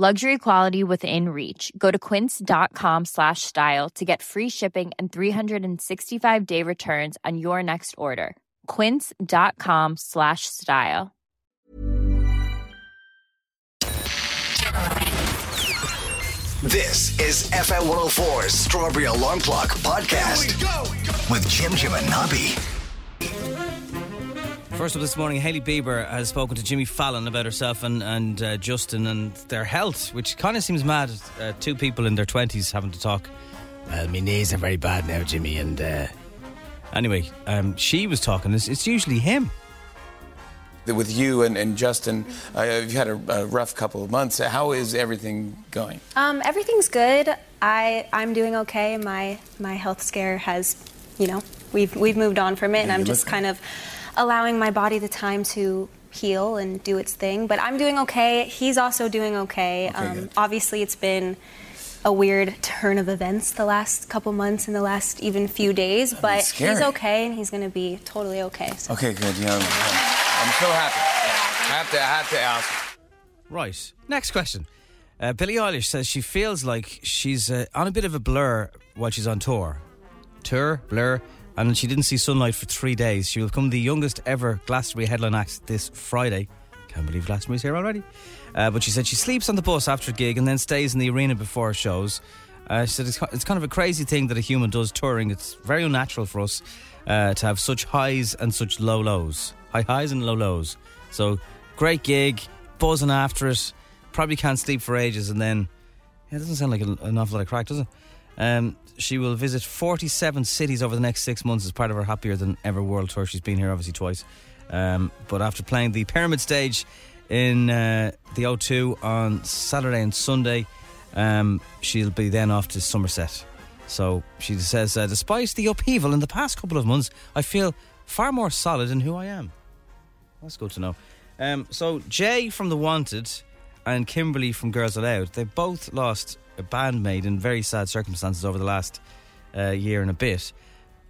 Luxury quality within reach. Go to quince.com slash style to get free shipping and 365 day returns on your next order. Quince.com slash style. This is FM 104's Strawberry Alarm Clock Podcast with Jim Jim and Nobby. First up this morning, Hailey Bieber has spoken to Jimmy Fallon about herself and, and uh, Justin and their health, which kind of seems mad. Uh, two people in their 20s having to talk. Well, my knees are very bad now, Jimmy. And uh, anyway, um, she was talking. It's, it's usually him. With you and, and Justin, uh, you've had a, a rough couple of months. How is everything going? Um, everything's good. I I'm doing okay. My my health scare has, you know, we've we've moved on from it, and I'm just look- kind of allowing my body the time to heal and do its thing. But I'm doing okay. He's also doing okay. um, obviously, it's been a weird turn of events the last couple months and the last even few days, but he's okay and he's going to be totally okay. So. Okay, good. Yeah, I'm, I'm so happy. I have to, I have to ask. Right. Next question. Uh, Billie Eilish says she feels like she's uh, on a bit of a blur while she's on tour. Tour, blur, and she didn't see sunlight for three days. She will become the youngest ever Glastonbury headline act this Friday. Can't believe Glastonbury's here already. Uh, but she said she sleeps on the bus after a gig and then stays in the arena before shows. Uh, she said it's, it's kind of a crazy thing that a human does touring. It's very unnatural for us uh, to have such highs and such low lows. High highs and low lows. So, great gig, buzzing after it. Probably can't sleep for ages, and then yeah, it doesn't sound like an an awful lot of crack, does it? Um, she will visit 47 cities over the next six months as part of her Happier Than Ever World Tour. She's been here obviously twice. Um, but after playing the Pyramid Stage in uh, the O2 on Saturday and Sunday, um, she'll be then off to Somerset. So she says, uh, despite the upheaval in the past couple of months, I feel far more solid in who I am. That's good to know. Um, so Jay from The Wanted and Kimberly from Girls Aloud, they both lost a bandmate in very sad circumstances over the last uh, year and a bit.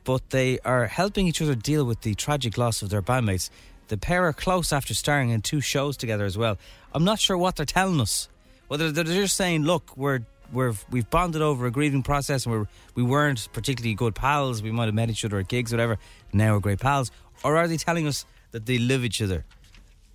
But they are helping each other deal with the tragic loss of their bandmates. The pair are close after starring in two shows together as well. I'm not sure what they're telling us. Whether they're just saying, "Look, we're we're we've bonded over a grieving process, and we're we weren't particularly good pals. We might have met each other at gigs, whatever. Now we're great pals." Or are they telling us that they love each other?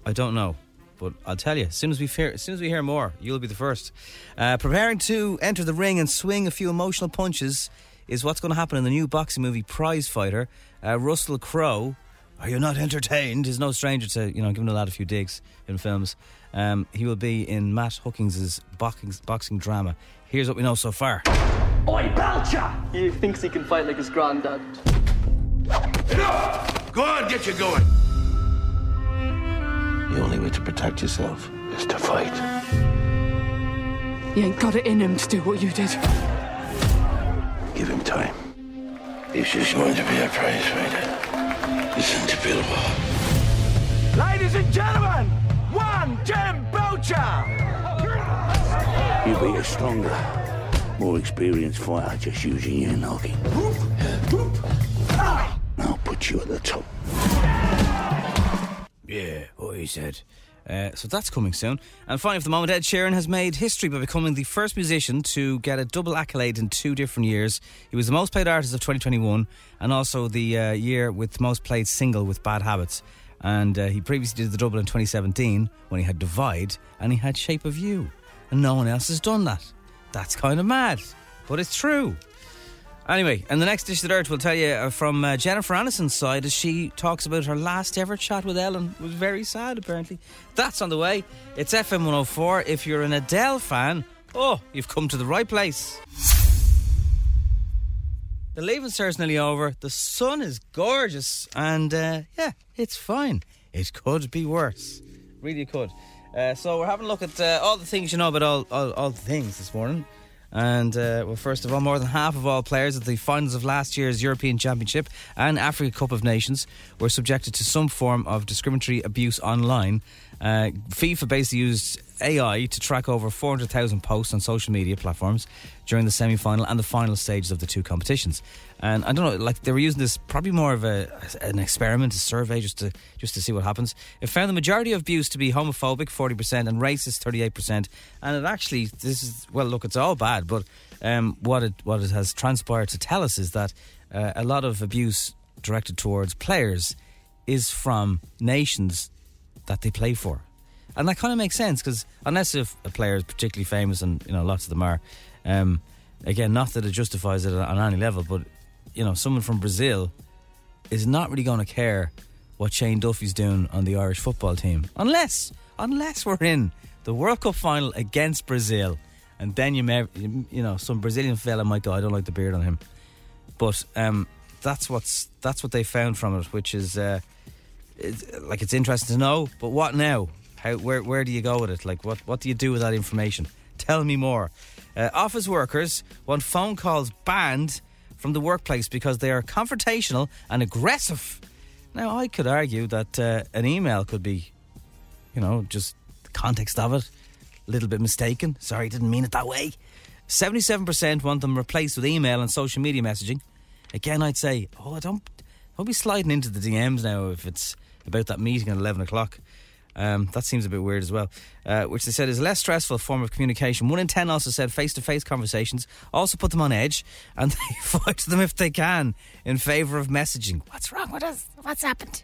I don't know, but I'll tell you as soon as we hear as soon as we hear more, you'll be the first. Uh, preparing to enter the ring and swing a few emotional punches is what's going to happen in the new boxing movie Prize Fighter. Uh, Russell Crowe, are you not entertained? Is no stranger to you know giving a lad a few digs in films. Um, he will be in Matt Hookings' boxing, boxing drama. Here's what we know so far. Oi, Belcher! He thinks he can fight like his granddad. Enough! Go on, get you going. The only way to protect yourself is to fight. He ain't got it in him to do what you did. Give him time. He's just going to be a prize fighter. Listen to Bilbo. Ladies and gentlemen, one Jem Belcher. You'll be a stronger, more experienced fighter just using your noggin. I'll put you at the top. Said. Uh, so that's coming soon. And finally, for the moment, Ed Sheeran has made history by becoming the first musician to get a double accolade in two different years. He was the most played artist of 2021 and also the uh, year with most played single with Bad Habits. And uh, he previously did the double in 2017 when he had Divide and he had Shape of You. And no one else has done that. That's kind of mad, but it's true. Anyway, and the next dish that Earth will tell you uh, from uh, Jennifer Aniston's side as she talks about her last ever chat with Ellen. It was very sad, apparently. That's on the way. It's FM 104. If you're an Adele fan, oh, you've come to the right place. The leaving is nearly over. The sun is gorgeous, and uh, yeah, it's fine. It could be worse. Really could. Uh, so we're having a look at uh, all the things you know about all, all, all the things this morning. And, uh, well, first of all, more than half of all players at the finals of last year's European Championship and Africa Cup of Nations were subjected to some form of discriminatory abuse online. Uh, FIFA basically used AI to track over 400,000 posts on social media platforms during the semi final and the final stages of the two competitions. And I don't know, like they were using this probably more of a an experiment, a survey, just to just to see what happens. It found the majority of abuse to be homophobic, forty percent, and racist, thirty eight percent. And it actually, this is well, look, it's all bad, but um, what it what it has transpired to tell us is that uh, a lot of abuse directed towards players is from nations that they play for. And that kind of makes sense because unless if a player is particularly famous, and you know lots of them are, um, again, not that it justifies it on any level, but you know, someone from Brazil is not really going to care what Shane Duffy's doing on the Irish football team, unless unless we're in the World Cup final against Brazil, and then you may, you know, some Brazilian fella might go, I don't like the beard on him, but um, that's what's that's what they found from it, which is. Uh, like it's interesting to know, but what now? How where where do you go with it? Like what what do you do with that information? Tell me more. Uh, office workers want phone calls banned from the workplace because they are confrontational and aggressive. Now I could argue that uh, an email could be, you know, just the context of it, a little bit mistaken. Sorry, I didn't mean it that way. Seventy-seven percent want them replaced with email and social media messaging. Again, I'd say, oh, I don't don't be sliding into the DMs now if it's about that meeting at 11 o'clock. Um, that seems a bit weird as well. Uh, which they said is a less stressful form of communication. One in ten also said face to face conversations also put them on edge and they fight them if they can in favour of messaging. What's wrong with us? What's happened?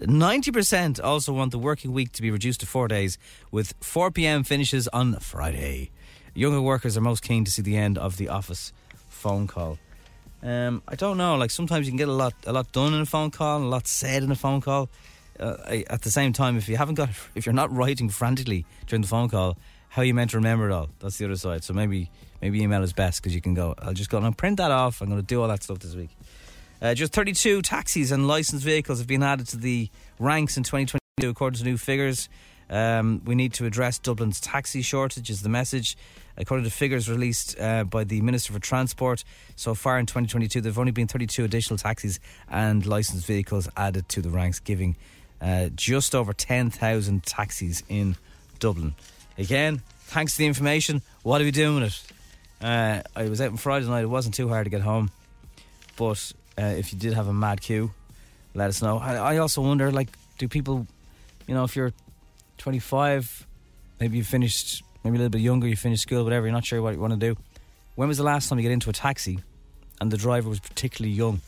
90% also want the working week to be reduced to four days with 4 pm finishes on Friday. Younger workers are most keen to see the end of the office phone call. Um, I don't know. Like sometimes you can get a lot, a lot done in a phone call, and a lot said in a phone call. Uh, at the same time, if you haven't got, if you're not writing frantically during the phone call, how are you meant to remember it all? That's the other side. So maybe, maybe email is best because you can go. I'll just go and print that off. I'm going to do all that stuff this week. Uh, just 32 taxis and licensed vehicles have been added to the ranks in 2022, according to new figures. Um, we need to address Dublin's taxi shortage, is the message. According to figures released uh, by the Minister for Transport, so far in 2022, there have only been 32 additional taxis and licensed vehicles added to the ranks, giving uh, just over 10,000 taxis in Dublin. Again, thanks to the information, what are we doing with it? Uh, I was out on Friday night, it wasn't too hard to get home, but uh, if you did have a mad queue, let us know. I, I also wonder, like, do people, you know, if you're 25, maybe you finished maybe a little bit younger, you finish school, whatever, you're not sure what you want to do. When was the last time you get into a taxi and the driver was particularly young?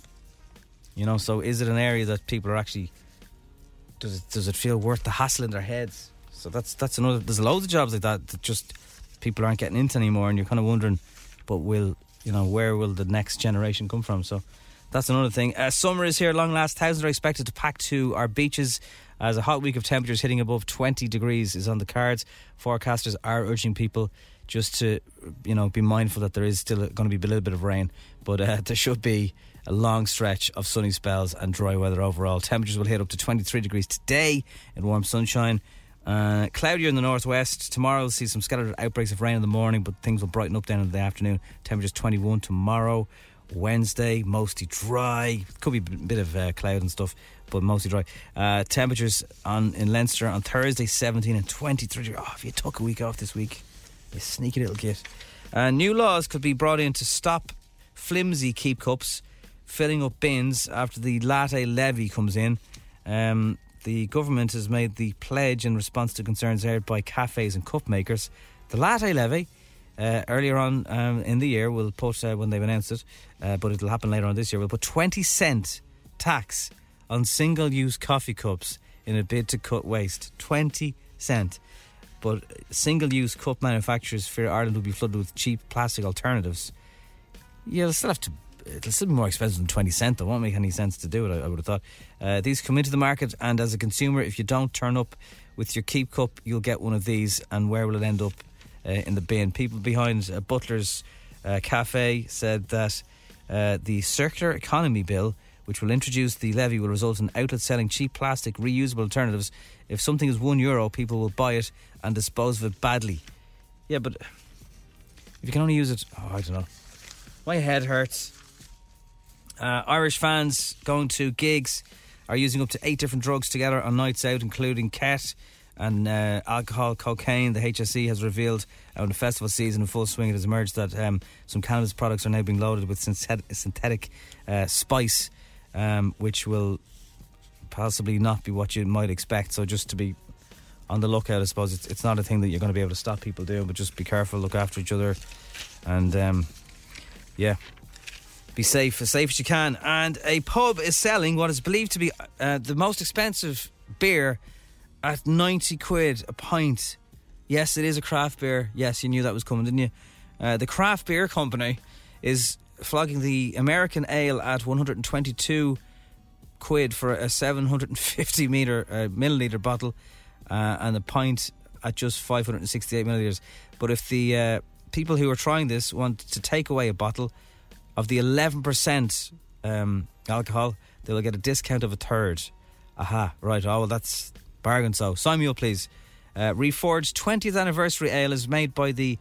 You know, so is it an area that people are actually does it does it feel worth the hassle in their heads? So that's that's another. There's loads of jobs like that that just people aren't getting into anymore, and you're kind of wondering, but will you know where will the next generation come from? So that's another thing. Uh, summer is here, long last. Thousands are expected to pack to our beaches as a hot week of temperatures hitting above 20 degrees is on the cards. Forecasters are urging people just to, you know, be mindful that there is still going to be a little bit of rain, but uh, there should be a long stretch of sunny spells and dry weather overall. Temperatures will hit up to 23 degrees today in warm sunshine. Uh, cloudier in the northwest. Tomorrow we'll see some scattered outbreaks of rain in the morning, but things will brighten up down in the afternoon. Temperatures 21 tomorrow. Wednesday, mostly dry. Could be a bit of uh, cloud and stuff, but mostly dry. Uh, temperatures on in Leinster on Thursday, 17 and 23. Oh, if you took a week off this week, you sneaky little git. Uh, new laws could be brought in to stop flimsy keep cups filling up bins after the latte levy comes in. Um, the government has made the pledge in response to concerns aired by cafes and cup makers. The latte levy uh, earlier on um, in the year, we'll put uh, when they've announced it, uh, but it'll happen later on this year. We'll put 20 cent tax on single use coffee cups in a bid to cut waste. 20 cent. But single use cup manufacturers fear Ireland will be flooded with cheap plastic alternatives. You'll still have to. It'll still be more expensive than twenty cent. Though, won't make any sense to do it. I, I would have thought. Uh, these come into the market, and as a consumer, if you don't turn up with your keep cup, you'll get one of these. And where will it end up? Uh, in the bin. People behind uh, Butler's uh, Cafe said that uh, the circular economy bill, which will introduce the levy, will result in outlets selling cheap plastic reusable alternatives. If something is one euro, people will buy it and dispose of it badly. Yeah, but if you can only use it, oh, I don't know. My head hurts. Uh, Irish fans going to gigs are using up to eight different drugs together on nights out, including ket and uh, alcohol, cocaine. The HSE has revealed uh, the festival season in full swing, it has emerged that um, some cannabis products are now being loaded with synthetic, synthetic uh, spice, um, which will possibly not be what you might expect. So just to be on the lookout, I suppose it's, it's not a thing that you're going to be able to stop people doing, but just be careful, look after each other, and um, yeah. Be safe, as safe as you can. And a pub is selling what is believed to be uh, the most expensive beer at 90 quid a pint. Yes, it is a craft beer. Yes, you knew that was coming, didn't you? Uh, the craft beer company is flogging the American ale at 122 quid for a 750 meter uh, milliliter bottle, uh, and a pint at just 568 milliliters. But if the uh, people who are trying this want to take away a bottle of the 11% um, alcohol, they will get a discount of a third. Aha, right. Oh, well, that's Bargain so. Sign me up, please. Uh, Reforged 20th anniversary ale is made by the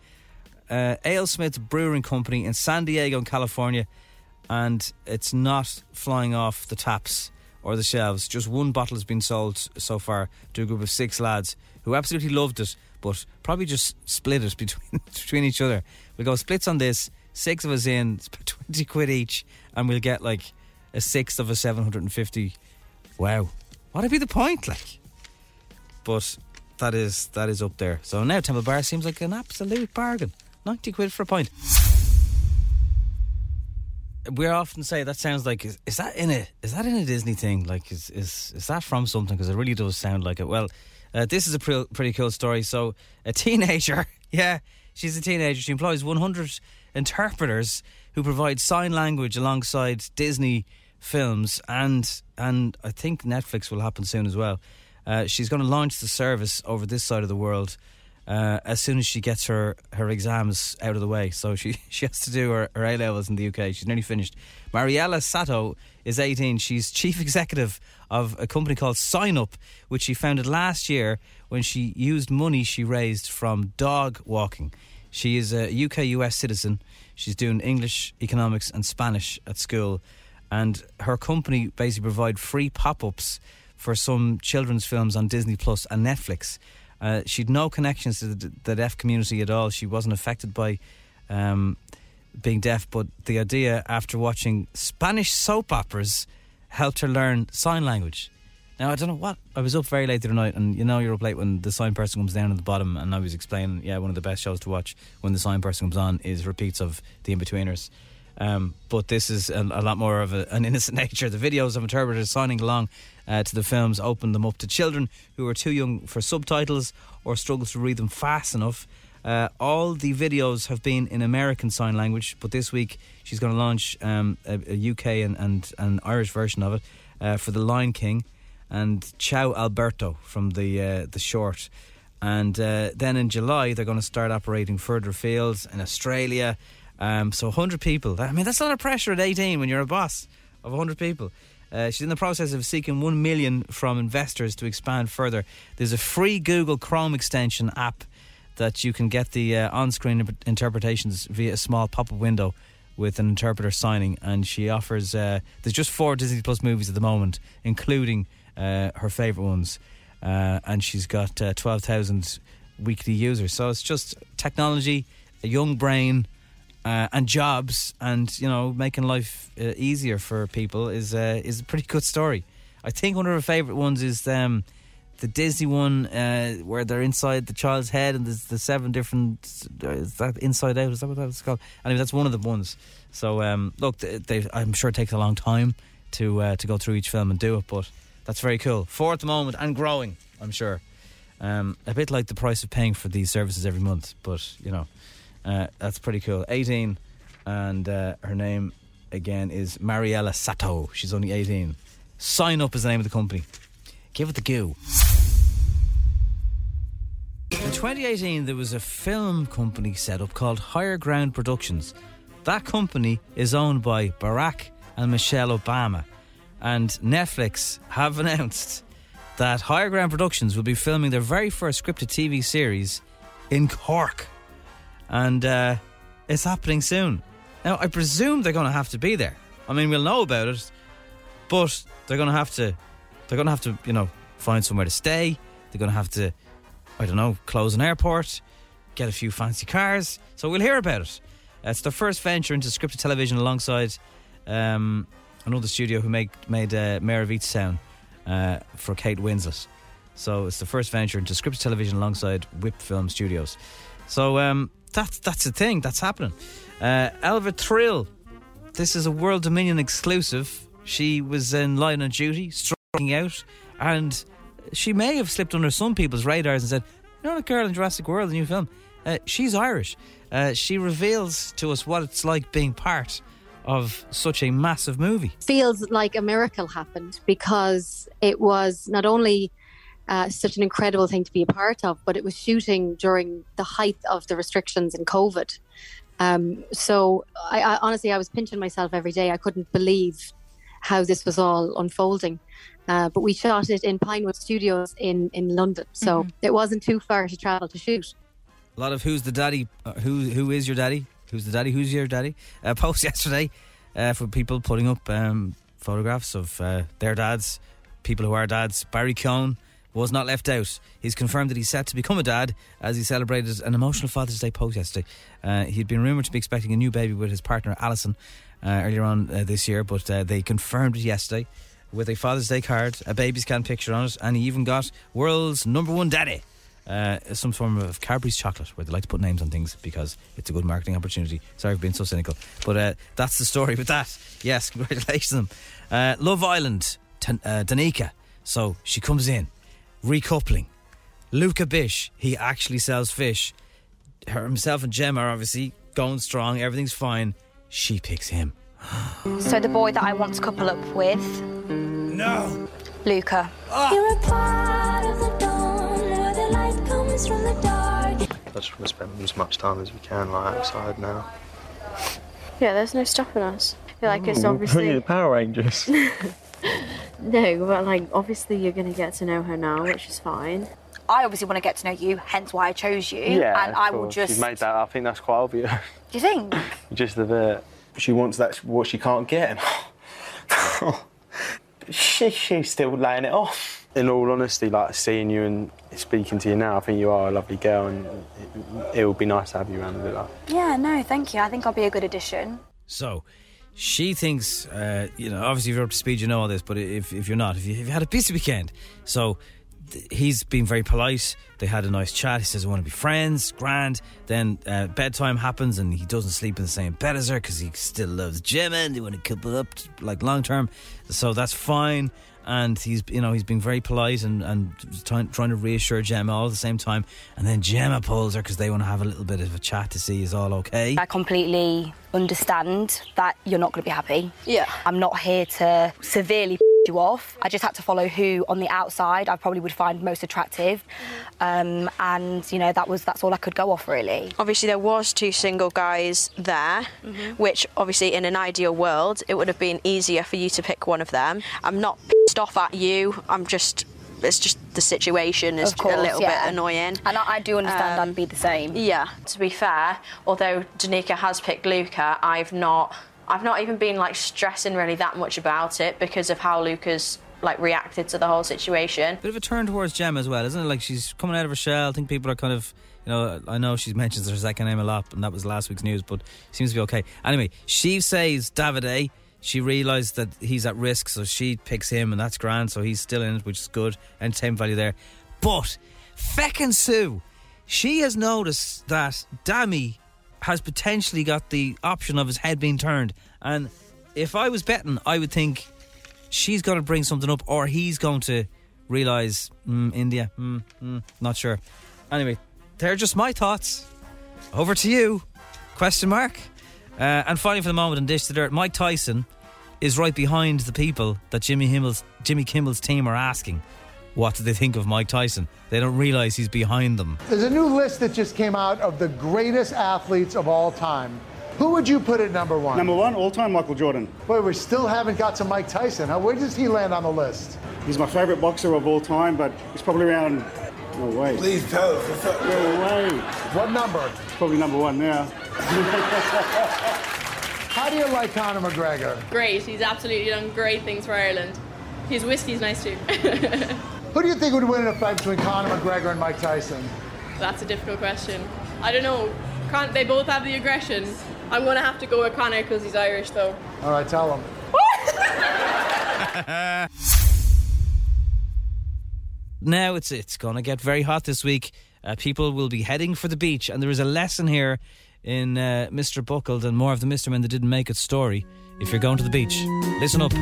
uh, AleSmith Brewing Company in San Diego, California, and it's not flying off the taps or the shelves. Just one bottle has been sold so far to a group of six lads who absolutely loved it, but probably just split it between between each other. We go splits on this, six of us in, it's twenty quid each, and we'll get like a sixth of a seven hundred and fifty. Wow, what'd be the point? Like, but that is that is up there. So now Temple Bar seems like an absolute bargain. Ninety quid for a pint. We often say that sounds like is, is that in a is that in a Disney thing? Like is is is that from something? Because it really does sound like it. Well, uh, this is a pre- pretty cool story. So a teenager, yeah, she's a teenager. She employs 100 interpreters who provide sign language alongside Disney films, and and I think Netflix will happen soon as well. Uh, she's going to launch the service over this side of the world uh, as soon as she gets her, her exams out of the way. So she, she has to do her, her A levels in the UK. She's nearly finished. Mariella Satow is 18. She's chief executive of a company called Sign Up, which she founded last year when she used money she raised from dog walking. She is a UK US citizen. She's doing English, economics, and Spanish at school. And her company basically provide free pop ups for some children's films on Disney Plus and Netflix. Uh, she'd no connections to the, the, deaf community at all. She wasn't affected by um, being deaf, but the idea after watching Spanish soap operas helped her learn sign language. Now I don't know what I was up very late the other night, and you know you're up late when the sign person comes down at the bottom, and I was explaining, yeah, one of the best shows to watch when the sign person comes on is repeats of the Inbetweeners. Um, but this is a, a lot more of a, an innocent nature. The videos of interpreters signing along uh, to the films open them up to children who are too young for subtitles or struggle to read them fast enough. Uh, all the videos have been in American Sign Language, but this week she's going to launch um, a, a, UK and, and an Irish version of it uh, for The Lion King and Ciao Alberto from the uh, the short. And uh, then in July they're going to start operating further fields in Australia um, so 100 people. I mean, that's a lot of pressure at 18 when you're a boss of 100 people. Uh, she's in the process of seeking 1 million from investors to expand further. There's a free Google Chrome extension app that you can get the uh, on screen interpretations via a small pop up window with an interpreter signing. And she offers, uh, there's just four Disney Plus movies at the moment, including uh, her favourite ones. Uh, and she's got uh, 12,000 weekly users. So it's just technology, a young brain uh, and jobs and you know making life uh, easier for people is uh, is a pretty good story. I think one of her favourite ones is um, the Disney one where they're inside the child's head and there's the seven different is that Inside Out is that what that's called? Anyway, that's one of the ones. So um, look, they, they, I'm sure it takes a long time to to go through each film and do it, but that's very cool. For at the moment and growing, I'm sure. Um, a bit like the price of paying for these services every month, but you know. Uh, that's pretty cool. 18 and uh, her name again is Mariella Satow. She's only 18. Sign up is the name of the company. Give it the go. In 2018, there was a film company set up called Higher Ground Productions. That company is owned by Barack and Michelle Obama. And Netflix have announced that Higher Ground Productions will be filming their very first scripted TV series in Cork. And uh, it's happening soon. Now, I presume they're going to have to be there. I mean, we'll know about it, but they're going to have to, they're going to have to, you know, find somewhere to stay. They're going to have to, I don't know, close an airport, get a few fancy cars. So we'll hear about it. It's their first venture into scripted television alongside um, another studio who make, made uh, Mare of Easttown uh, for Kate Winslet. So it's the first venture into scripted television alongside Whip Film Studios. So um, that's that's the thing that's happening. Uh, Elva Trill, this is a World Dominion exclusive. She was in Line of Duty, striking out, and she may have slipped under some people's radars and said, "You know, the girl in Jurassic World, the new film, uh, she's Irish." Uh, she reveals to us what it's like being part of such a massive movie. Feels like a miracle happened because it was not only uh, such an incredible thing to be a part of, but it was shooting during the height of the restrictions in COVID. Um, so I, I, honestly, I was pinching myself every day. I couldn't believe how this was all unfolding. Uh, but we shot it in Pinewood Studios in, in London, so Mhm. it wasn't too far to travel to shoot. A lot of who's the daddy, uh, who who is your daddy, who's the daddy, who's your daddy. Uh, post yesterday uh, for people putting up um, photographs of uh, their dads, people who are dads. Barry Cohn was not left out. He's confirmed that he's set to become a dad as he celebrated an emotional Father's Day post yesterday. Uh, he'd been rumoured to be expecting a new baby with his partner Alison uh, earlier on uh, this year, but uh, they confirmed it yesterday with a Father's Day card, a baby's scan picture on it, and he even got world's number one daddy. Uh, some form of Cadbury's chocolate, where they like to put names on things because it's a good marketing opportunity. Sorry for being so cynical, but uh, that's the story with that. Yes, congratulations to them. Uh, Love Island, Tan- uh, Danica. So she comes in, recoupling. Luca Bish, he actually sells fish. Her, himself and Gemma are obviously going strong. Everything's fine. She picks him. So the boy that I want to couple up with. No. Luca. You're light comes from the dark. I just want to spend as much time as we can like outside now. Yeah, there's no stopping us. I feel like it's Ooh, obviously the Power Rangers. no, but like obviously you're gonna get to know her now, which is fine. I obviously want to get to know you, hence why I chose you. yeah, and of I will course. just. She's made that. I think that's quite obvious. Do you think? just the bit. She wants that what she can't get. she, she's still laying it off. In all honesty, like seeing you and speaking to you now, I think you are a lovely girl, and it, it would be nice to have you around a bit. Like. Yeah, no, thank you. I think I'll be a good addition. So she thinks, uh, you know, obviously if you're up to speed, you know all this, but if, if you're not, if, you, if you had a busy weekend, so th- he's been very polite. They had a nice chat. He says, I want to be friends, grand. Then uh, bedtime happens and he doesn't sleep in the same bed as her because he still loves Gemma and they want to couple up like long term. So that's fine. And he's, you know, he's being very polite and, and trying, trying to reassure Gemma all at the same time. And then Gemma pulls her because they want to have a little bit of a chat to see is all okay. I completely understand that you're not going to be happy. Yeah. I'm not here to severely you off. I just had to follow who on the outside I probably would find most attractive, um, and you know that was that's all I could go off really. Obviously, there was two single guys there, which obviously in an ideal world it would have been easier for you to pick one of them. I'm not pissed off at you. I'm just it's just the situation is course, a little yeah. bit annoying. Um, And I, I do understand I'd be the same. Yeah. To be fair, although Danica has picked Luca, I've not I've not even been like stressing really that much about it because of how Luca's like reacted to the whole situation. Bit of a turn towards Gemma as well, isn't it? Like she's coming out of her shell. I think people are kind of, you know, I know she mentions her second name a lot, and that was last week's news, but seems to be okay. Anyway, she says Davide. She realised that he's at risk, so she picks him, and that's grand. So he's still in it, which is good. Entertainment value there. But Feckin' Sue, she has noticed that Dami has potentially got the option of his head being turned. And if I was betting, I would think she's going to bring something up, or he's going to realise mm, India. Mm, mm, not sure. Anyway, they're just my thoughts. Over to you. Question mark. Uh, and finally, for the moment in Dish to Dirt, Mike Tyson is right behind the people that Jimmy Kimmel's, Jimmy Kimmel's team are asking what do they think of Mike Tyson. They don't realise he's behind them. There's a new list that just came out of the greatest athletes of all time. Who would you put at number one? Number one, all time, Michael Jordan. Boy, we still haven't got to Mike Tyson. Huh? Where does he land on the list? He's my favorite boxer of all time, but he's probably around. No way. Please tell us. No way. What number? He's probably number one now. How do you like Conor McGregor? Great. He's absolutely done great things for Ireland. His whiskey's nice too. Who do you think would win in a fight between Conor McGregor and Mike Tyson? That's a difficult question. I don't know. Con- they both have the aggression. I'm going to have to go with Conor because he's Irish, though. All right, tell him. now it's it's going to get very hot this week. Uh, people will be heading for the beach, and there is a lesson here in uh, Mr. Buckled and more of the Mr. Men that didn't make it story. If you're going to the beach, listen up.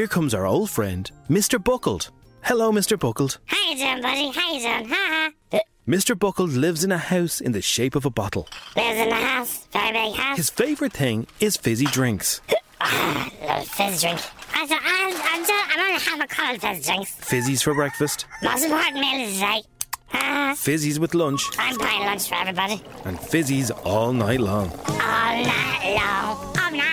Here comes our old friend, Mr. Buckled. Hello, Mr. Buckled. How you doing, buddy? How you doing? Ha ha. Mr. Buckled lives in a house in the shape of a bottle. Lives in the house. Very big house. His favourite thing is fizzy drinks. Ah, love fizz drink. I said, I'm, I'm, just, I'm gonna have a cold fizz drinks. Fizzies for breakfast, Most important meal is today. Ah, fizzies with lunch, I'm buying lunch for everybody. and fizzies all night long. All night long. All night.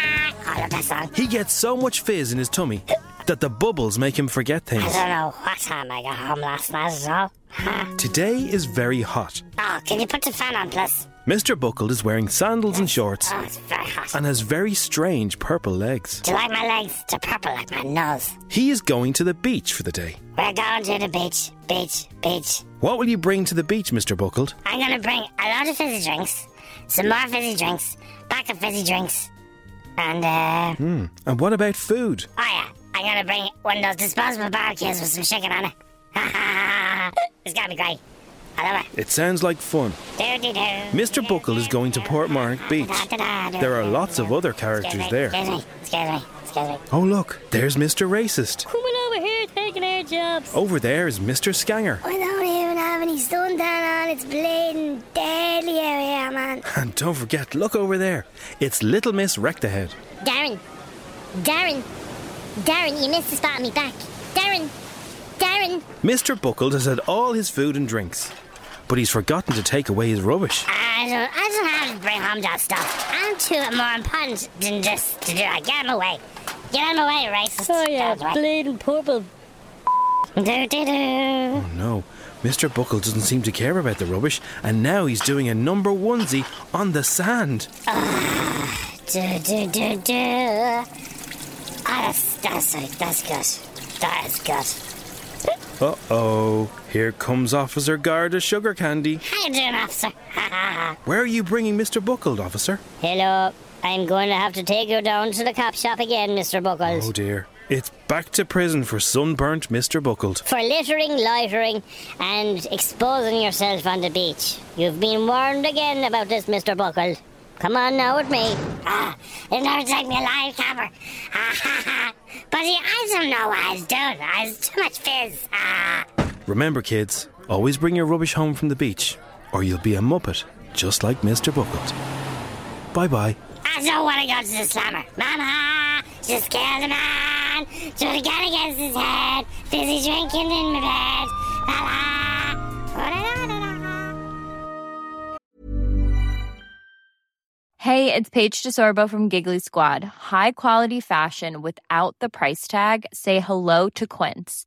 I love that song. He gets so much fizz in his tummy that the bubbles make him forget things. I don't know what time I got home last night well. Ah. Today is very hot. Oh, can you put the fan on, please? Mr. Buckled is wearing sandals and shorts Oh, it's very hot. and has very strange purple legs. Do you like my legs? They're purple like my nose. He is going to the beach for the day. We're going to the beach. Beach. Beach. What will you bring to the beach, Mr. Buckled? I'm gonna bring a lot of fizzy drinks, some more fizzy drinks, back of fizzy drinks, and uh, Hmm. And what about food? oh yeah, I'm gonna bring one of those disposable barbecues with some chicken on it. it's gonna be great. I love it. It sounds like fun. Mr. Buckle is going to Portmarnock Beach. There are lots of other characters there. Excuse me. Excuse me. Excuse. Oh, look, there's Mr. Racist. Coming over here taking our jobs. Over there is Mr. Scanger. I don't even have any suntan on. It's bleeding deadly out here, man. And don't forget, look over there. It's Little Miss Wrecked Ahead. Darren. Darren. Darren, you missed the spot on me back. Darren. Darren. Mr. Buckled has had all his food and drinks, but he's forgotten to take away his rubbish. I don't, I don't have to bring home that stuff. I'm too more important than just to do it. Get him away. Get him away, racist. Oh, yeah, bleeding purple. Do, do, do. Oh no, Mr. Buckle doesn't seem to care about the rubbish, and now he's doing a number onesie on the sand. Do, do, do, do. Ah, that's, that's, that's good. That is good. Uh oh, here comes Officer Garda Sugar Candy. How you doing, officer? Ha, ha, ha. Where are you bringing Mr. Buckled, officer? Hello. I'm going to have to take you down to the cop shop again, Mr. Buckles. Oh dear. It's back to prison for sunburnt Mr. Buckled. For littering, loitering, and exposing yourself on the beach. You've been warned again about this, Mr. Buckle. Come on now with me. Ah, it never take me a live camera. Ah, ha, ha. But he, I don't know what I was doing. I was too much fizz. Ah. Remember, kids, always bring your rubbish home from the beach, or you'll be a muppet, just like Mr. Buckled. Bye bye. I don't want to go to the slammer. Mama, just killed a man. Threw a gun against his head. Busy drinking in my bed. La-la-la-la-la. Oh, hey, it's Paige DeSorbo from Giggly Squad. High quality fashion without the price tag. Say hello to Quince.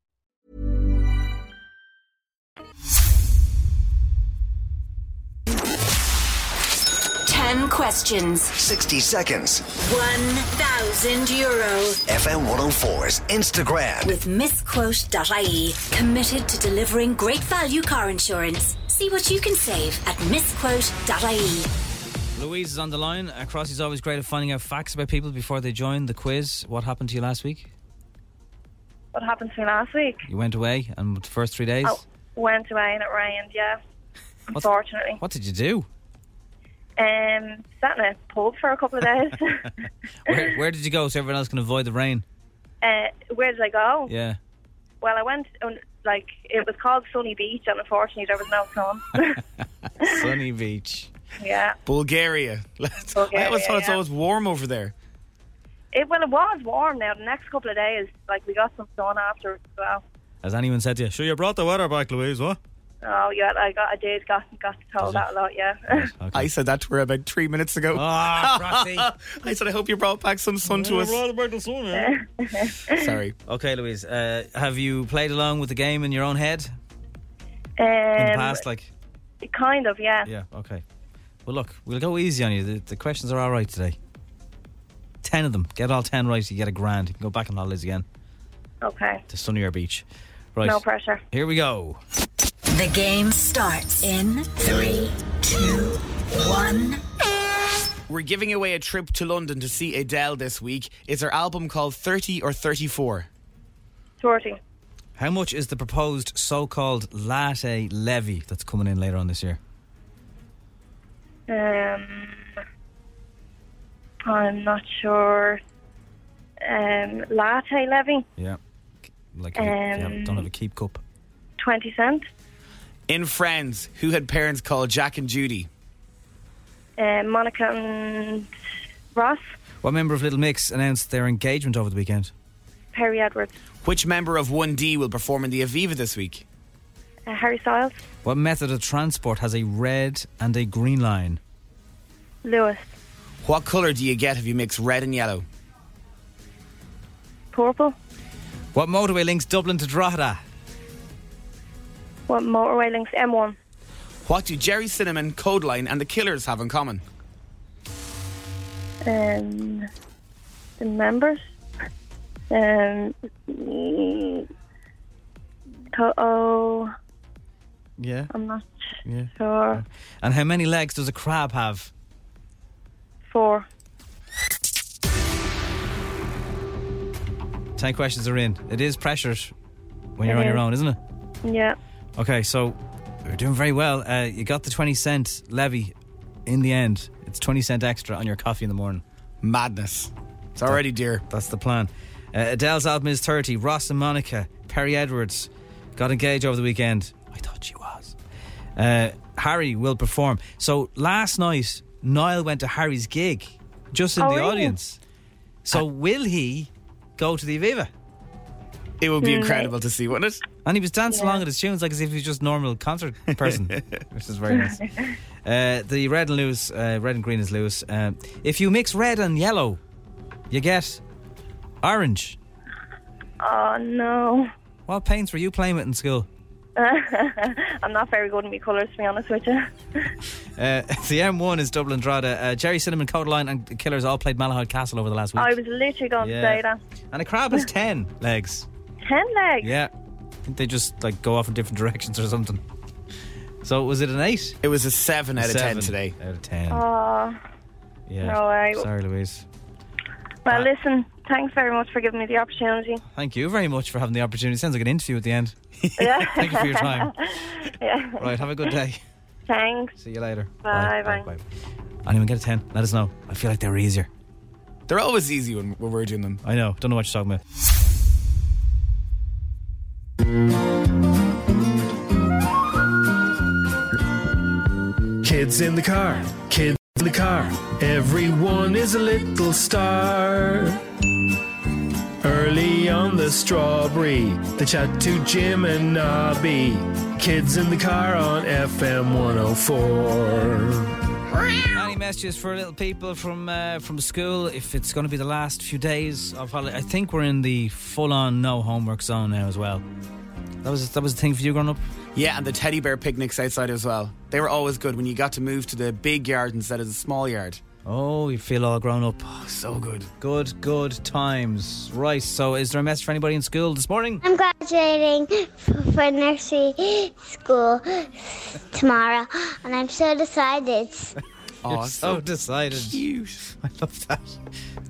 10 questions. 60 seconds. 1,000 euro. FM 104's Instagram. With misquote.ie. Committed to delivering great value car insurance. See what you can save at misquote.ie. Louise is on the line. Uh, Crossy's always great at finding out facts about people before they join the quiz. What happened to you last week? What happened to me last week? You went away, and the first three days. I went away and it rained, yeah. Unfortunately. What did you do? Um, sat in a pub for a couple of days. Where, where did you go so everyone else can avoid the rain? uh, where did I go? Yeah. Well, I went, on, like, it was called Sunny Beach, and unfortunately there was no sun. Sunny Beach. yeah. Bulgaria. Let's- I Bulgaria, always thought it's yeah. always warm over there. It, well, it was warm now. The next couple of days, like, we got some sun after as well. Has anyone said to you, sure you brought the weather back, Louise, what? Oh, yeah, I got, I did, got, got told that a lot, yeah. I said that to her about three minutes ago. Ah, Roxy. I said, I hope you brought back some sun to us. Sorry. Okay, Louise. Uh, have you played along with the game in your own head um, in the past? Like, Kind of, yeah. yeah, okay. Well, look, we'll go easy on you. The, the questions are all right today. Ten of them. Get all ten right, you get a grand. You can go back on holidays again Okay. to sunnier beach. Right. No pressure. Here we go. The game starts in three, two, one. We're giving away a trip to London to see Adele this week. Is her album called 30 or 34? 40. How much is the proposed so-called latte levy that's coming in later on this year? Um, I'm not sure. Um, latte levy, Yeah. Like, you- you have- don't have a keep cup. 20 cent. In Friends, who had parents called Jack and Judy? Um, Monica and Ross, What member of Little Mix announced their engagement over the weekend? Perrie Edwards, Which member of 1D will perform in the Aviva this week? uh, Harry Styles, What method of transport has a red and a green line? Luas, What colour do you get if you mix red and yellow? Purple. What motorway links Dublin to Drogheda? What motorway links M1? What do Gerry Cinnamon, Kodaline, and the Killers have in common? Um, the members. Um, oh, Yeah. I'm not Yeah. sure. And how many legs does a crab have? Four. Ten questions are in. It is pressured when you're It on your own, isn't it? Yeah. Okay, so you're doing very well. Uh, you got the 20 cent levy in the end. It's 20 cent extra on your coffee in the morning. Madness. It's already dear. That's the plan. Uh, Adele's album is 30. Ross and Monica, Perrie Edwards got engaged over the weekend. I thought she was. Uh, Harry will perform. So last night, Niall went to Harry's gig just in Oh, the really? audience. So will he go to the Aviva? It would be incredible to see, wouldn't it? And he was dancing Yeah. along at his tunes like as if he was just a normal concert person, which is very nice. Uh, the red and Luas, uh, red and green is Luas. Um, if you mix red and yellow, you get orange. Oh no. What paints were you playing with in school? I'm not very good in my colours, to be honest with you. Uh, the M1 is Dublin Drogheda. Uh, Gerry Cinnamon, Kodaline, and Killers all played Malahide Castle over the last week. I was literally going Yeah. to say that. And a crab has 10 legs. Ten legs. Yeah. I think they just like go off in different directions or something. So was it an 8? It was a 7 out of 10 today. Out of 10. Oh, yeah. no way. Sorry, Louise. well, uh, listen, thanks very much for giving me the opportunity. Thank you very much for having the opportunity. Sounds like an interview at the end. Yeah. Thank you for your time. yeah. Right, have a good day. Thanks. See you later. Bye, bye. Anyone get a 10? Let us know. I feel like they were easier. They're always easy when, when we're doing them. I know. Don't know what you're talking about. Kids in the car, kids in the car. Everyone is a little star. Early on the strawberry, they chat to Jim and Nobby. Kids in the car on FM 104. Any messages for little people from uh, from school? If it's going to be the last few days of holiday, I think we're in the full-on no homework zone now as well. That was that was the thing for you growing up. Yeah, and the teddy bear picnics outside as well. They were always good when you got to move to the big yard instead of the small yard. Oh, you feel all grown up. Oh, so good. Good, good times. Right. So, is there a message for anybody in school this morning? I'm graduating f- for nursery school tomorrow, and I'm so decided. You're so decided. Cute. I love that.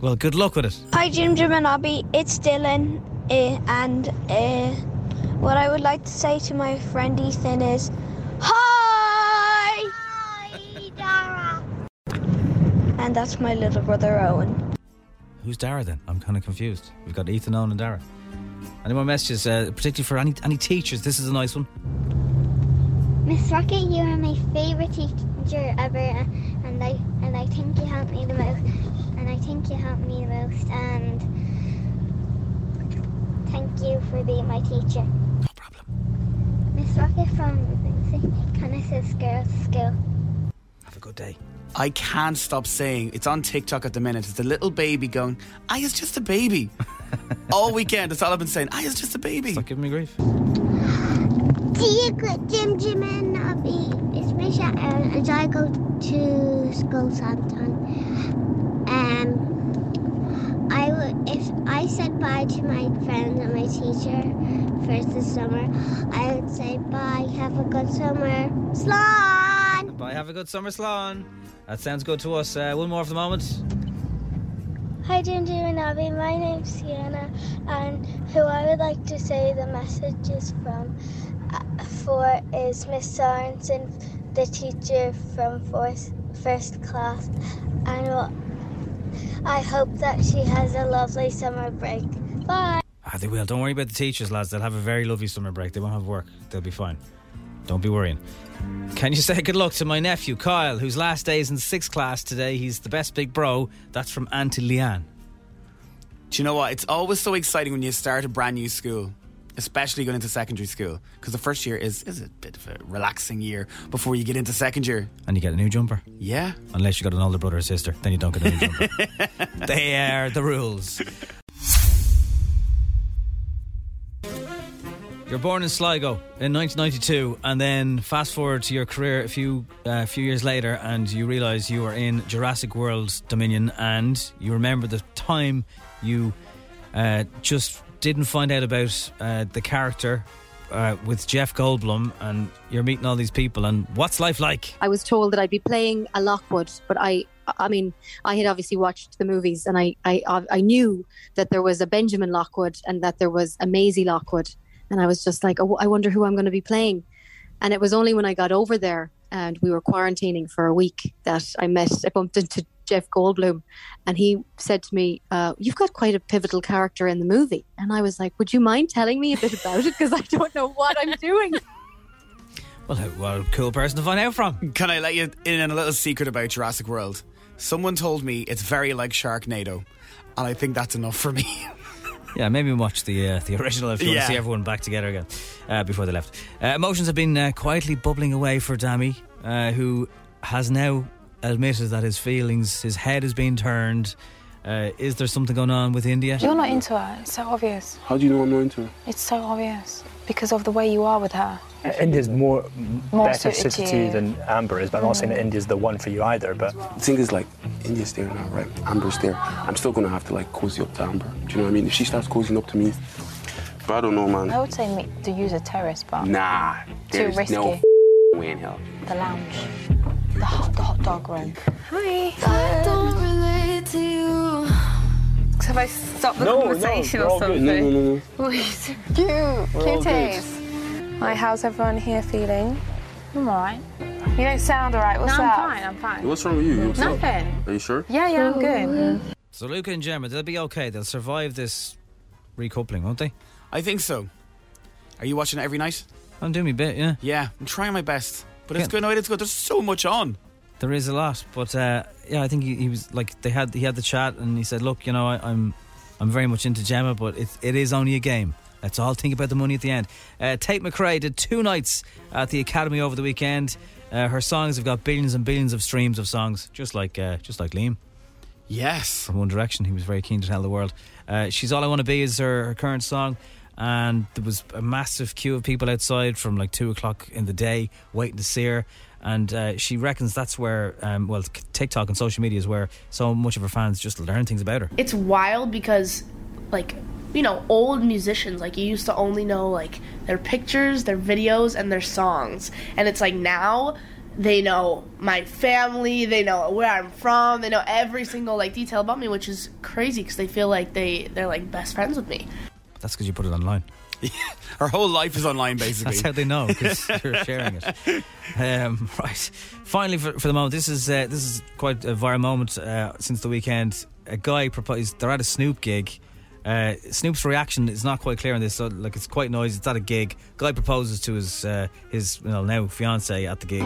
Well, good luck with it. Hi, Jim Jim and Abby. It's Dylan, uh, and uh, what I would like to say to my friend Ethan is, Hi! Hi, Dara. and that's my little brother Owen. Who's Dara then? I'm kind of confused. We've got Ethan, Owen, and Dara. Any more messages, uh, particularly for any any teachers? This is a nice one. Miss Rocket, you are my favorite teacher ever, and I and I think you helped me the most, and I think you helped me the most, and thank you for being my teacher. No problem. Miss Rocket from Canices Girls School. Have a good day. I can't stop saying it's on TikTok at the minute. It's the little baby going, I is just a baby. all weekend, that's all I've been saying. I is just a baby. Stop giving me grief. Dear good Jim Jim and Nobby, it's Misha and I go to school sometime. Um, I would if I said bye to my friends and my teacher first this summer, I would say bye, have a good summer, Slán. Bye. Have a good summer, Slán. That sounds good to us. Uh, one more for the moment. Hi Jim Jim and Abby. my name's Sienna, and who I would like to say the message is from uh, for is Miss Sorensen, the teacher from fourth, first class, and well, I hope that she has a lovely summer break. Bye. Ah, they will. Don't worry about the teachers, lads. They'll have a very lovely summer break. They won't have work. They'll be fine. Don't be worrying. Can you say good luck to my nephew Kyle, whose last day is in sixth class today? He's the best big bro. That's from Auntie Leanne. Do you know what? It's always so exciting when you start a brand new school, especially going into secondary school, because the first year is, is a bit of a relaxing year before you get into second year. And you get a new jumper. Yeah. Unless you got an older brother or sister, then you don't get a new jumper. they are the rules. You're born in Sligo in 1992, and then fast forward to your career a few uh, few years later, and you realise you are in Jurassic World Dominion, and you remember the time you uh, just didn't find out about uh, the character uh, with Jeff Goldblum, and you're meeting all these people, and what's life like? I was told that I'd be playing a Lockwood, but I, I mean, I had obviously watched the movies, and I, I, I knew that there was a Benjamin Lockwood and that there was a Maisie Lockwood, and I was just like, oh, I wonder who I'm going to be playing. And it was only when I got over there and we were quarantining for a week that I met, I bumped into Jeff Goldblum, and he said to me, uh, "You've got quite a pivotal character in the movie." And I was like, "Would you mind telling me a bit about it? Because I don't know what I'm doing." Well, how- well, cool person to find out from. Can I let you in on a little secret about Jurassic World? Someone told me it's very like Sharknado, and I think that's enough for me. Yeah, maybe watch the uh, the original if you want to see everyone back together again uh, before they left. Uh, emotions have been uh, quietly bubbling away for Dami, uh, who has now admitted that his feelings, his head is being turned. Uh, is there something going on with Indiyah? You're not into her. It's so obvious. How do you know I'm not into her? It's so obvious because of the way you are with her. Indiyah's more, More better suited to suited to you. you than Amber is, but I'm not saying that Indiyah's the one for you either. But The thing is, like, Indiyah's there now, right? Amber's there. I'm still gonna have to like cozy up to Amber. Do you know what I mean? If she starts cozying up to me, but I don't know, man. I would say make, to use a terrace, but Nah, Too there's no risky. way in hell. the lounge, the hot, the hot dog room. Hi. I don't relate to you. Have I stopped the No, no, conversation we're or all good. something? No, no, no, no. Wait, cute, all good. cuties. Hi, how's everyone here feeling? I'm alright. You don't sound alright. What's no, up? I'm fine. I'm fine. What's wrong with you? You upset? Nothing. Are you sure? Yeah, yeah, I'm good. So Luca and Gemma, they'll be okay. They'll survive this recoupling, won't they? I think so. Are you watching it every night? I'm doing my bit, yeah. Yeah, I'm trying my best. But it's good. No, it's good. There's so much on. There is a lot, but uh, yeah, I think he, he was like they had he had the chat and he said, "Look, you know, I, I'm I'm very much into Gemma, but it, it is only a game. Let's all think about the money at the end." Uh, Tate McRae did two nights at the Academy over the weekend. Uh, her songs have got billions and billions of streams of songs, just like uh, just like Liam Yes. from One Direction. He was very keen to tell the world. Uh, She's all I want to be is her, her current song, and there was a massive queue of people outside from like two o'clock in the day waiting to see her. And uh, she reckons that's where, um, well, TikTok and social media is where so much of her fans just learn things about her. It's wild because, like, you know, old musicians, like, you used to only know, like, their pictures, their videos, and their songs. And it's like now they know my family, they know where I'm from, they know every single, like, detail about me, which is crazy because they feel like they, they're, like, best friends with me. That's because you put it online. Her whole life is online, basically. That's how they know because you're sharing it. Um, right. Finally, for, for the moment, this is uh, this is quite a viral moment uh, since the weekend. A guy proposed. They're at a Snoop gig. Uh, Snoop's reaction is not quite clear on this. So, like, it's quite noisy. It's at a gig. Guy proposes to his uh, his you know, now fiance at the gig.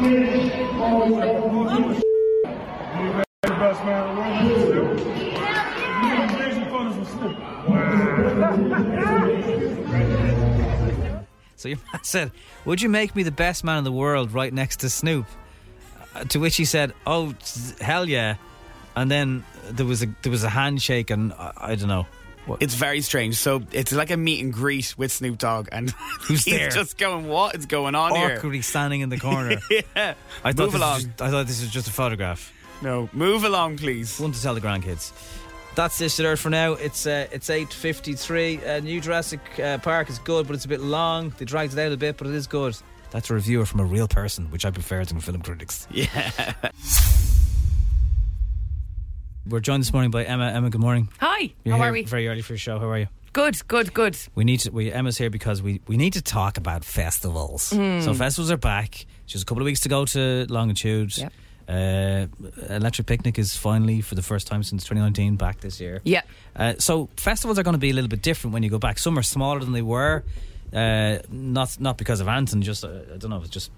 So your man said, "Would you make me the best man in the world right next to Snoop?" Uh, to which he said, "Oh, hell yeah!" And then there was a there was a handshake, and I, I don't know. What? It's very strange. So it's like a meet and greet with Snoop Dogg, and Who's he's there? just going, "What is going on here?" awkwardly standing in the corner. yeah. I thought Move along. Was I thought this was just a photograph. No, move along, please. One to tell the grandkids. That's this there for now. It's uh, it's eight fifty three. Uh, New Jurassic uh, Park is good, but it's a bit long. They dragged it out a bit, but it is good. That's a reviewer from a real person, which I prefer to film critics. Yeah. We're joined this morning by Emma. Emma, good morning. Hi, You're how are we? Very early for your show. How are you? Good, good, good. We need to. We, Emma's here because we, we need to talk about festivals. Mm. So festivals are back. Just a couple of weeks to go to Longitude. Yep. Uh, Electric Picnic is finally for the first time since 2019 back this year. Yeah. Uh, so festivals are going to be a little bit different when you go back. Some are smaller than they were. Uh, not not because of Anton. Just uh, I don't know. It's just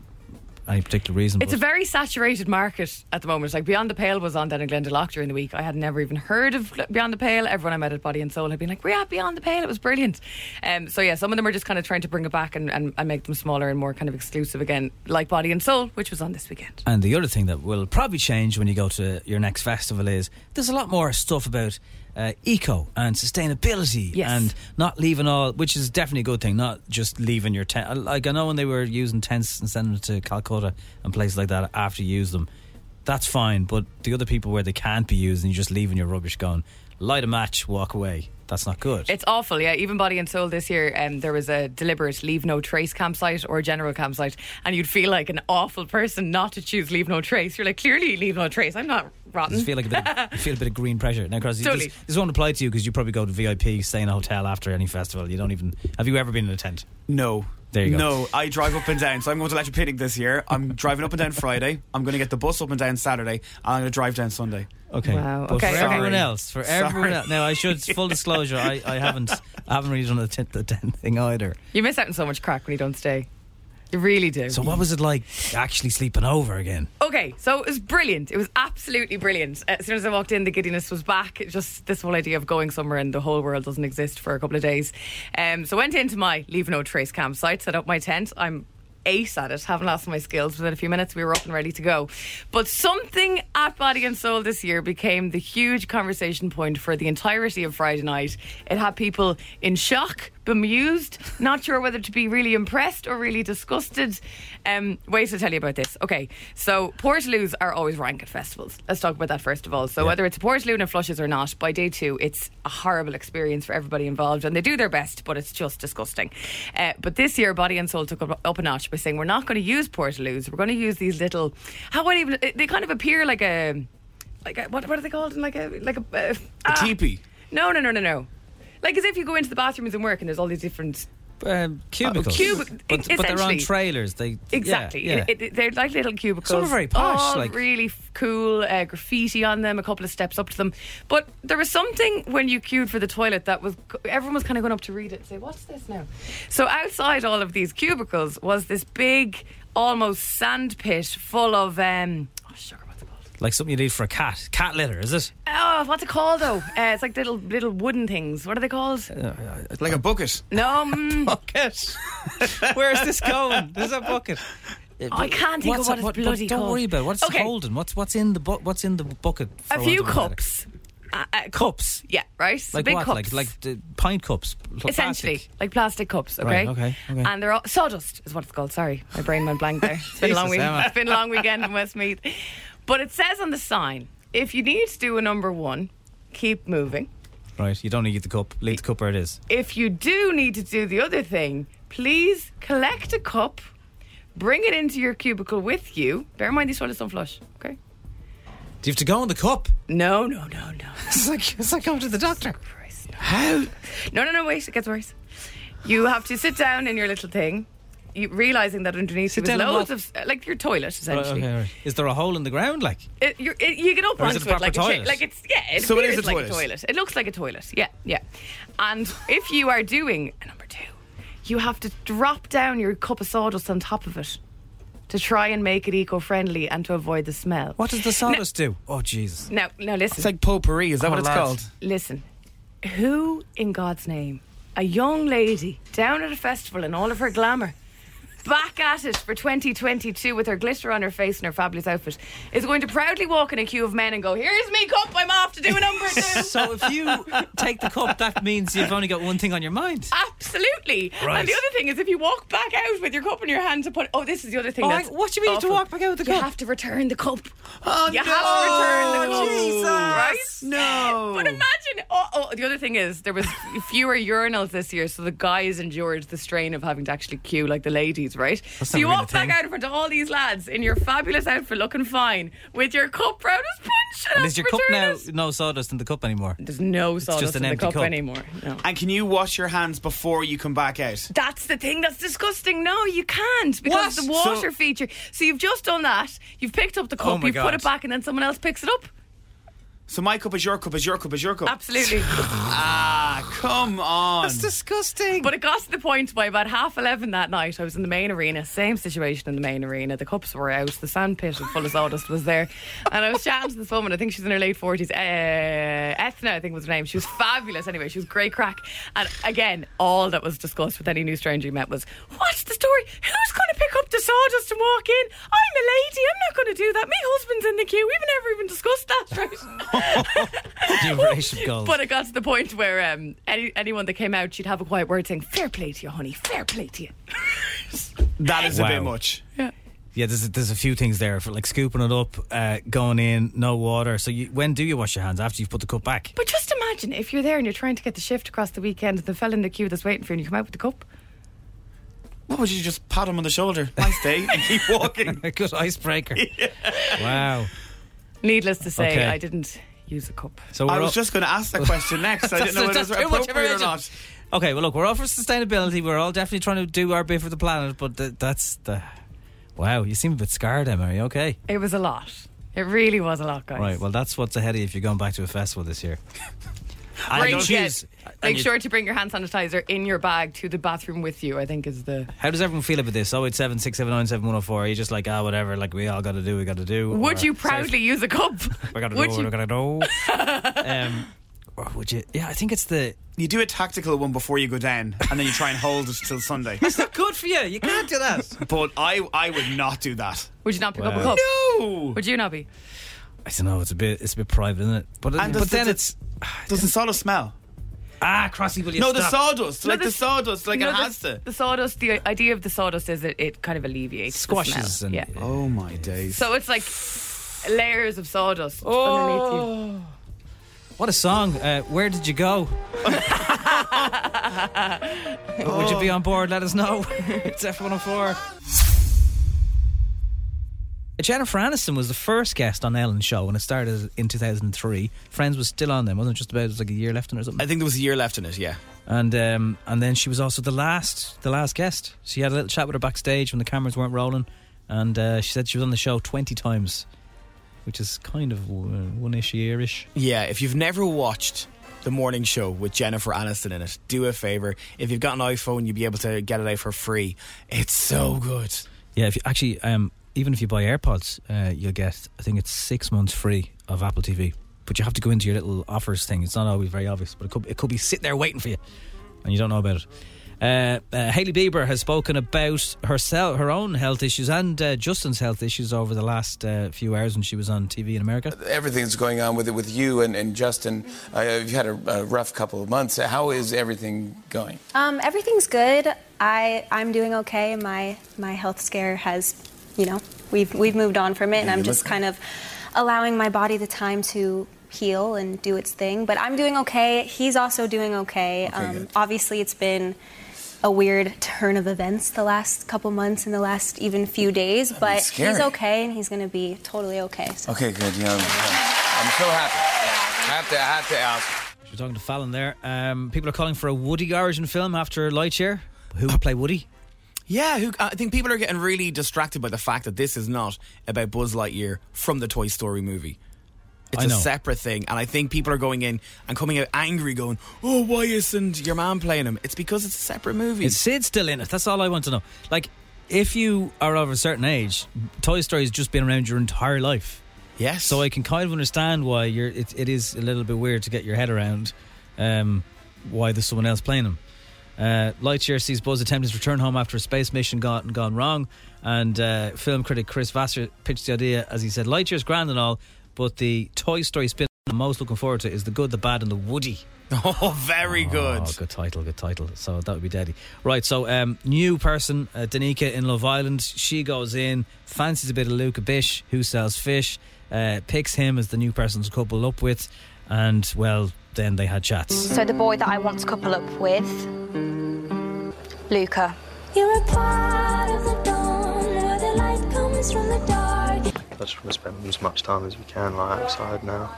any particular reason. It's a very saturated market at the moment. Like Beyond the Pale was on down in Glendalough during the week. I had never even heard of Beyond the Pale. Everyone I met at Body and Soul had been like, "We're at Beyond the Pale. It was brilliant." Um, so yeah, some of them are just kind of trying to bring it back and, and, and make them smaller and more kind of exclusive again, like Body and Soul, which was on this weekend. And the other thing that will probably change when you go to your next festival is there's a lot more stuff about uh, eco and sustainability Yes. and not leaving all, which is definitely a good thing, not just leaving your tent. Like I know when they were using tents and sending them to Calcutta and places like that after you use them, that's fine. But the other people where they can't be used and you're just leaving your rubbish going, light a match, walk away. That's not good. It's awful, yeah. Even Body and Soul this year, um, there was a deliberate leave no trace campsite or general campsite, and you'd feel like an awful person not to choose leave no trace. You're like, clearly leave no trace. I'm not rotten. Just feel like a bit. Of, you feel a bit of green pressure now, because Totally. this, this won't apply to you because you probably go to VIP, stay in a hotel after any festival. You don't even. Have you ever been in a tent? No. There you go. No, I drive up and down. So I'm going to Electric Picnic this year. I'm driving up and down Friday. I'm going to get the bus up and down Saturday. And I'm going to drive down Sunday. Okay. Wow, But okay, for okay. everyone else, for everyone else. Now, I should full disclosure. I, I haven't. I haven't really done the tent, the tent thing either. You miss out on so much crack when you don't stay. You really do. So, what was it like actually sleeping over again? Okay, so it was brilliant. It was absolutely brilliant. As soon as I walked in, the giddiness was back. It Just this whole idea of going somewhere and the whole world doesn't exist for a couple of days. Um, so went into my leave no trace campsite, set up my tent. I'm ace at it. Haven't lost my skills. Within a few minutes, we were up and ready to go. But something at Body and Soul this year became the huge conversation point for the entirety of Friday night. It had people in shock, bemused, not sure whether to be really impressed or really disgusted. Um, ways to tell you about this. Okay, so Portaloos are always rank at festivals. Let's talk about that first of all. So whether it's a Portaloo and a Flushes or not, by day two, it's a horrible experience for everybody involved, and they do their best, but it's just disgusting. Uh, but this year, Body and Soul took up, up a notch by saying we're not going to use Portaloos. We're going to use these little. How would I even? They kind of appear like a. Like a, what, what are they called? Like a like a, uh, A teepee. no, no, no, no, no. Like as if you go into the bathrooms and work and there's all these different Um, cubicles. cubic- but, but they're on trailers. They Exactly. Yeah, yeah. It- it- they're like little cubicles. Some are very posh, All like- really f- cool. Uh, graffiti on them. A couple of steps up to them. But there was something when you queued for the toilet that was everyone was kind of going up to read it and say, "What's this now?" So outside all of these cubicles was this big, almost sand pit full of. Um, oh, sugar. What's it called? like something you need for a cat. Cat litter, is it? Oh, what's it called though? Uh, it's like little little wooden things. What are they called? Like a bucket. No, mm, bucket. Where's this going? There's a bucket. I can't think What's of what it- it's bloody Don't called. worry about it. what's Okay. holding. What's what's in the bu- what's in the bucket? a few want of better? cups uh, uh, cups. Yeah, right. So Like big what? cups. Like like the pint cups. pl- Essentially, plastic. like plastic cups, okay? Right, okay, okay. And they're all sawdust is what it's called. Sorry, my brain went blank there. It's been a long Jesus, week. Emma. It's been a long weekend in Westmeath. But it says on the sign, if you need to do a number one, keep moving. Right, you don't need the cup. Leave the cup where it is. If you do need to do the other thing, please collect a cup, bring it into your cubicle with you. Bear in mind these toilets don't flush, okay? Do you have to go in the cup? No, no, no, no. It's like it's like going to the doctor. How? No, no, no, wait, it gets worse. You have to sit down in your little thing, realizing that underneath Sit there was loads of, uh, like your toilet, essentially. Okay, right. Is there a hole in the ground? Like It, you're, it, you get up onto it it, like proper a toilet? like it's yeah. It So it is a like toilet? a toilet. It looks like a toilet. Yeah, yeah. And if you are doing a number two, you have to drop down your cup of sawdust on top of it to try and make it eco-friendly and to avoid the smell. what does the sawdust do? Oh Jesus! No, no. listen. It's like potpourri. Is that what Oh, it's lads. called? Listen, who in God's name, a young lady down at a festival in all of her glamour, back at it for 2022 with her glitter on her face and her fabulous outfit, is going to proudly walk in a queue of men and go, Here's me cup, I'm off to do a number two. so if you take the cup, that means you've only got one thing on your mind. Absolutely. Right. And the other thing is, if you walk back out with your cup in your hand to put, oh, this is the other thing. Oh, that's I- what do you mean to walk back out with the cup? You have to return the cup. Oh, you no. have to return the cup. Jesus. Right? No. But imagine. Oh, oh, the other thing is there was fewer urinals this year, so the guys endured the strain of having to actually queue like the ladies, right? That's so you walk back out in front of all these lads in your fabulous outfit, looking fine, with your cup round as punch. And is your cup now no sawdust in the cup anymore? There's no It's sawdust just an in the cup, cup. anymore. No. And can you wash your hands before you come back out? That's the thing that's disgusting. No, you can't because What? the water So- feature. So you've just done that. You've picked up the Oh cup, my you've put it back, and then someone else picks it up. So my cup is your cup, is your cup, is your cup. Absolutely. ah, come on. That's disgusting. But it got to the point by about half 11 that night, I was in the main arena, same situation in the main arena. The cups were out, the sandpit full of sawdust was there. And I was chatting to this woman, I think she's in her late 40s, uh, Ethna, I think was her name. She was fabulous anyway, she was great crack. And again, all that was discussed with any new stranger you met was, What's the story? Who's going to pick up the sawdust and walk in? I'm a lady, I'm not going to do that. My husband's in the queue. We've never even discussed that, right? Duration goals. But it got to the point where um, any, anyone that came out, she'd have a quiet word saying, Fair play to you, honey, fair play to you. That is a Wow. bit much. Yeah. Yeah, there's a, there's a few things there for like scooping it up, uh, going in, no water. So you, when do you wash your hands after you've put the cup back? But just imagine if you're there and you're trying to get the shift across the weekend, and the fella in the queue that's waiting for you, and you come out with the cup. What would you just pat him on the shoulder? Nice day, and keep walking. a good icebreaker. Wow. Needless to say, Okay. I didn't use a cup. So I was all- just going to ask that question next. I didn't know whether it was That's too much appropriate or not. Okay, well, look, we're all for sustainability. We're all definitely trying to do our bit for the planet, but th- that's the. Wow, you seem a bit scarred, Emma. Are you okay? It was a lot. It really was a lot, guys. Right, well, that's what's ahead of you if you're going back to a festival this year. And Bring- you yeah, Make sure to bring your hand sanitizer in your bag to the bathroom with you. I think is the. How does everyone feel about this? Oh, it's 087 Are you just like, ah, whatever, like we all got to do, we got to do? Would Or, you proudly use a cup? We got to Would do, you? we got to do. um, or would you? Yeah, I think it's the. You do a tactical one before you go down, and then you try and hold it till Sunday. That's not good for you. You can't do that. But I, I would not do that. Would you not pick up a cup? No. Would you not be? I don't know. It's a bit. It's a bit private, isn't it? But And but does then the- it's Does the sawdust smell? ah, crossy. Will you No, the stop? sawdust. No, like the, the- sawdust, like No, it the- has to. The sawdust. The idea of the sawdust is that it kind of alleviates the Squashes smell. and yeah. Oh my days. So it's like layers of sawdust underneath you. What a song! Uh, where did you go? Would you be on board? Let us know. it's F104. Jennifer Aniston was the first guest on Ellen's show when it started in 2003. Friends was still on then, wasn't it? Just about it was like a year left in it or something. I think there was a year left in it. Yeah. And um, and then she was also the last the last guest. She had a little chat with her backstage when the cameras weren't rolling, and uh, she said she was on the show 20 times, which is kind of one ish year ish. Yeah, if you've never watched the morning show with Jennifer Aniston in it, do a favor. If you've got an iPhone, you'll be able to get it out for free. It's so good. Yeah, if you actually, um, even if you buy AirPods, uh, you'll get I think it's six months free of Apple TV. But you have to go into your little offers thing. It's not always very obvious, but it could it could be sitting there waiting for you, and you don't know about it. Uh, uh, Hailey Bieber has spoken about herself, her own health issues, and uh, Justin's health issues over the last uh, few hours when she was on TV in America. Everything's going on with it with you and, and Justin. Uh, you've had a, a rough couple of months. How is everything going? Um, everything's good. I I'm doing okay. My my health scare has, you know, we've we've moved on from it, and Yeah, I'm just look- kind of allowing my body the time to heal and do its thing. But I'm doing okay. He's also doing okay. um, obviously, it's been a weird turn of events the last couple months and the last even few days, but he's okay and he's going to be totally okay. So. Okay, good. Yeah, I'm, I'm so happy. I have to, I have to ask. We're talking to Fallon there. Um, people are calling for a Woody origin film after Lightyear. Who would play Woody? Yeah, who, I think people are getting really distracted by the fact that this is not about Buzz Lightyear from the Toy Story movie. It's a separate thing, and I think people are going in and coming out angry, going, "Oh, why isn't your man playing him?" It's because it's a separate movie. Is Sid still in it? That's all I want to know. Like, if you are of a certain age, Toy Story has just been around your entire life. Yes. So I can kind of understand why you're. It, it is a little bit weird to get your head around um, why there's someone else playing him. Uh, Lightyear sees Buzz attempting to return home after a space mission gone gone wrong, and uh, film critic Chris Vassar pitched the idea as he said, "Lightyear's grand and all, but the Toy Story spin I'm most looking forward to is the good, the bad, and the Woody." Oh, very good. Oh, good title, good title. So that would be deadly. Right, so um, new person, uh, Danica in Love Island. She goes in, fancies a bit of Luca Bish, who sells fish, uh, picks him as the new person to couple up with, and well, then they had chats. So the boy that I want to couple up with, Luca. You're a part of the dawn where the light comes from the dark. I just want to spend as much time as we can like outside now.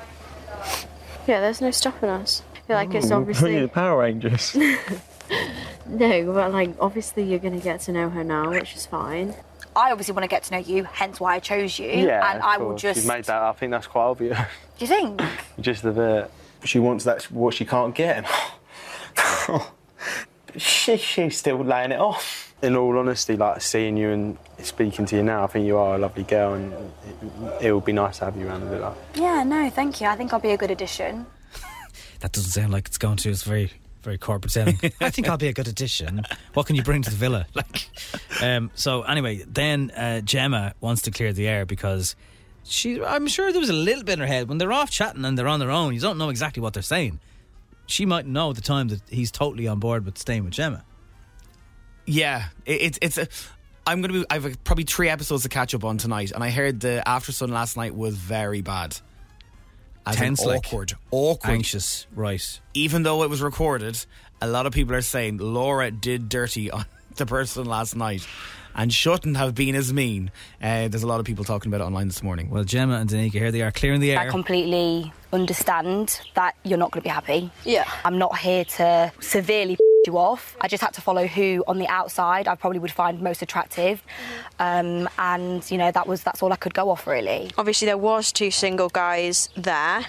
Yeah, there's no stopping us. I feel like it's Ooh, obviously the Power Rangers. no, but like obviously you're gonna get to know her now, which is fine. I obviously want to get to know you, hence why I chose you. yeah, and of I will just. You've made that. I think that's quite obvious. Do you think? just a bit. She wants that what she can't get. she, she's still laying it off. In all honesty, like seeing you and speaking to you now, I think you are a lovely girl, and it, it would be nice to have you around a bit. Like. Yeah, no, thank you. I think I'll be a good addition. That doesn't sound like it's going to. It's very, very corporate sounding. I think I'll be a good addition. What can you bring to the villa? Like, um, so anyway, then uh, Gemma wants to clear the air because she. I'm sure there was a little bit in her head when they're off chatting and they're on their own. You don't know exactly what they're saying. She might know at the time that he's totally on board with staying with Gemma. Yeah, it, it's it's a. I'm gonna be. I've probably three episodes to catch up on tonight, and I heard the After Sun last night was very bad. As Tense, like, awkward, awkward, anxious, right? Even though it was recorded, a lot of people are saying Laura did dirty on the person last night, and shouldn't have been as mean. Uh, there's a lot of people talking about it online this morning. Well, Gemma and Danica, here they are clearing the air. I completely understand that you're not going to be happy. Yeah. I'm not here to severely you off. I just had to follow who on the outside I probably would find most attractive, um, and you know that was that's all I could go off really. Obviously, there was two single guys there,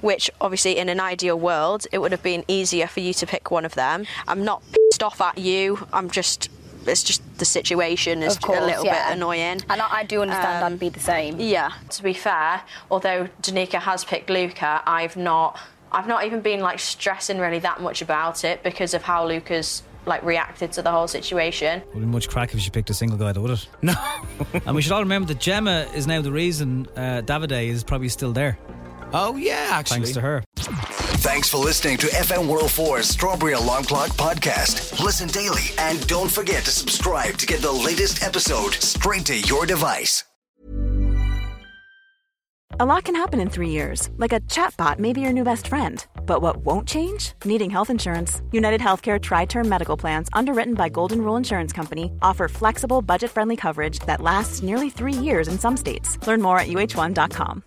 which obviously in an ideal world it would have been easier for you to pick one of them. I'm not pissed off at you. I'm just. It's just the situation is course, a little yeah. bit annoying. And I, I do understand Um, I'd be the same. Yeah. To be fair, although Danica has picked Luca, I've not I've not even been like stressing really that much about it because of how Luca's like reacted to the whole situation. Would be much crack if she picked a single guy, though, would it? No. and we should all remember that Gemma is now the reason uh, Davide is probably still there. Oh yeah, actually. Thanks to her. Thanks for listening to FM 104's Strawberry Alarm Clock podcast. Listen daily and don't forget to subscribe to get the latest episode straight to your device. A lot can happen in three years, like a chatbot may be your new best friend. But what won't change? Needing health insurance. United Healthcare Tri Term Medical Plans, underwritten by Golden Rule Insurance Company, offer flexible, budget friendly coverage that lasts nearly three years in some states. Learn more at uh1.com.